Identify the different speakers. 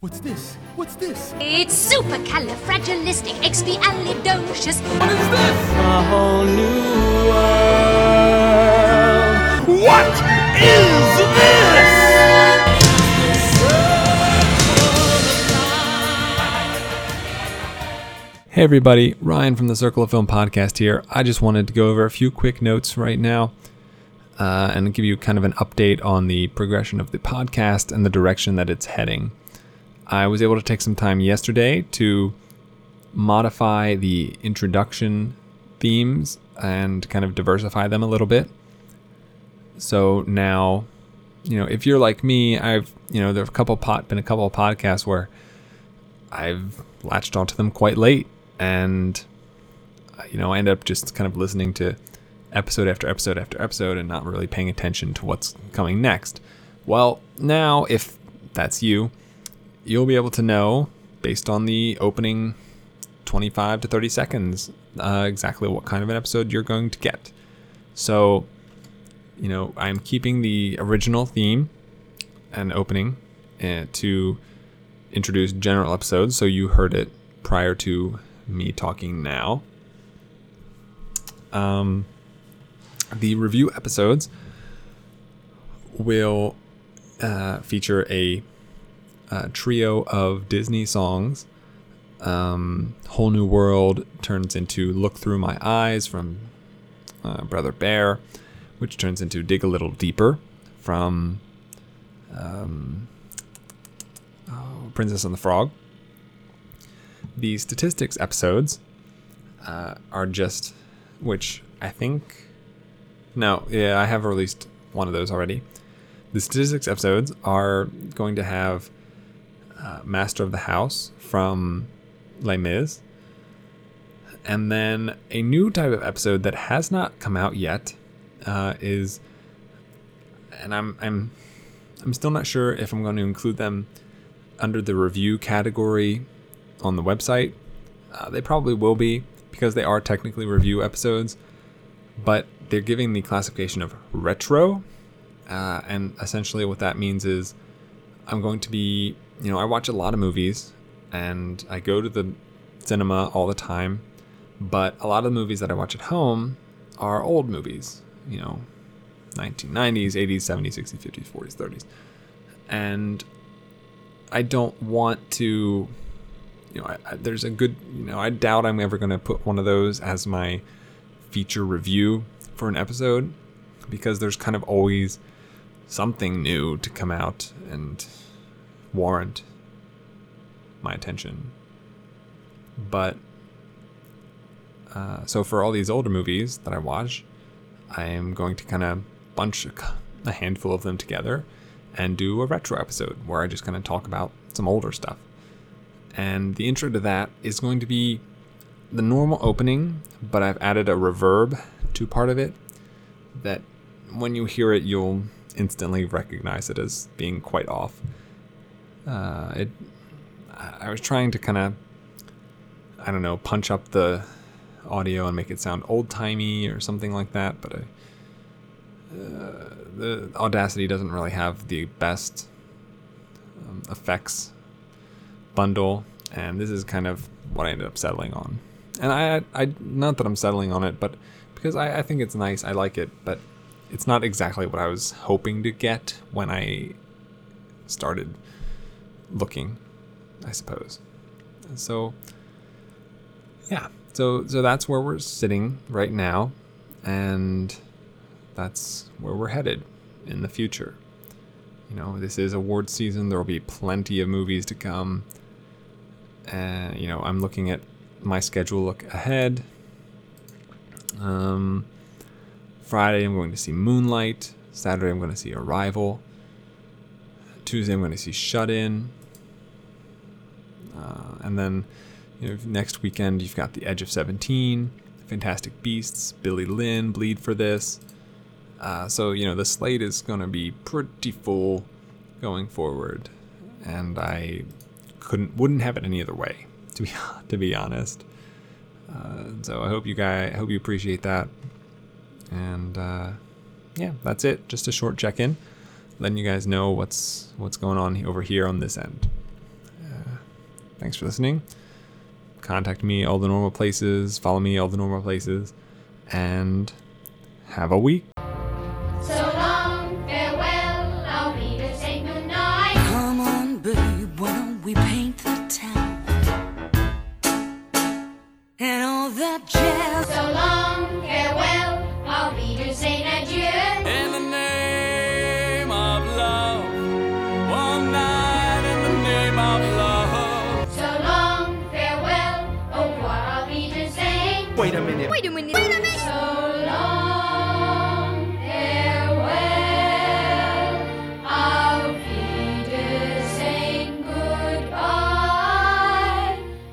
Speaker 1: What's this? What's this?
Speaker 2: It's supercalifragilisticexpialidocious.
Speaker 1: What is this?
Speaker 3: a whole new world.
Speaker 1: What is this?
Speaker 4: Hey everybody, Ryan from the Circle of Film podcast here. I just wanted to go over a few quick notes right now uh, and give you kind of an update on the progression of the podcast and the direction that it's heading. I was able to take some time yesterday to modify the introduction themes and kind of diversify them a little bit. So now, you know, if you're like me, I've, you know, there's a couple pot been a couple of podcasts where I've latched onto them quite late and you know, I end up just kind of listening to episode after episode after episode and not really paying attention to what's coming next. Well, now if that's you, you'll be able to know based on the opening 25 to 30 seconds uh, exactly what kind of an episode you're going to get. So, you know, I'm keeping the original theme and opening uh, to introduce general episodes, so you heard it prior to me talking now. Um, the review episodes will uh, feature a, uh trio of Disney songs. Um, Whole New World turns into Look Through My Eyes from uh, Brother Bear, which turns into Dig a Little Deeper from um, oh, Princess and the Frog. The statistics episodes uh, are just, which I think, no, yeah, I have released one of those already. The statistics episodes are going to have uh, Master of the House from Les Mis, and then a new type of episode that has not come out yet uh, is, and I'm I'm I'm still not sure if I'm going to include them under the review category on the website. Uh, they probably will be because they are technically review episodes, but they're giving the classification of retro. Uh, and essentially, what that means is I'm going to be, you know, I watch a lot of movies and I go to the cinema all the time, but a lot of the movies that I watch at home are old movies, you know, 1990s, 80s, 70s, 60s, 50s, 40s, 30s. And I don't want to, you know, I, I, there's a good, you know, I doubt I'm ever going to put one of those as my feature review for an episode because there's kind of always something new to come out and warrant my attention. But uh, so for all these older movies that I watch, I am going to kind of bunch a handful of them together and do a retro episode where I just kind of talk about some older stuff. And the intro to that is going to be the normal opening, but I've added a reverb to part of it that when you hear it, you'll instantly recognize it as being quite off. Uh, it, I was trying to kind of, I don't know, punch up the audio and make it sound old timey or something like that, but I, uh, the Audacity doesn't really have the best um, effects bundle, and this is kind of what I ended up settling on. And I, I not that I'm settling on it, but because I, I think it's nice, I like it, but it's not exactly what I was hoping to get when I started looking, I suppose. So, yeah, so so that's where we're sitting right now, and that's where we're headed in the future. You know, this is award season. There will be plenty of movies to come. And you know, I'm looking at my schedule look ahead. Um, Friday, I'm going to see Moonlight. Saturday, I'm going to see Arrival. Tuesday, I'm going to see Shut In. Uh, and then, you know, next weekend, you've got The Edge of 17, Fantastic Beasts, Billy Lynn, Bleed for This. Uh, so, you know, the slate is going to be pretty full going forward. And I couldn't, wouldn't have it any other way, to be, to be honest. Uh, so I hope you guys, I hope you appreciate that. And uh, yeah, that's it. Just a short check-in, letting you guys know what's what's going on over here on this end.
Speaker 5: Uh, Thanks for listening. Contact me all the normal places. Follow me all the normal places, and have a week.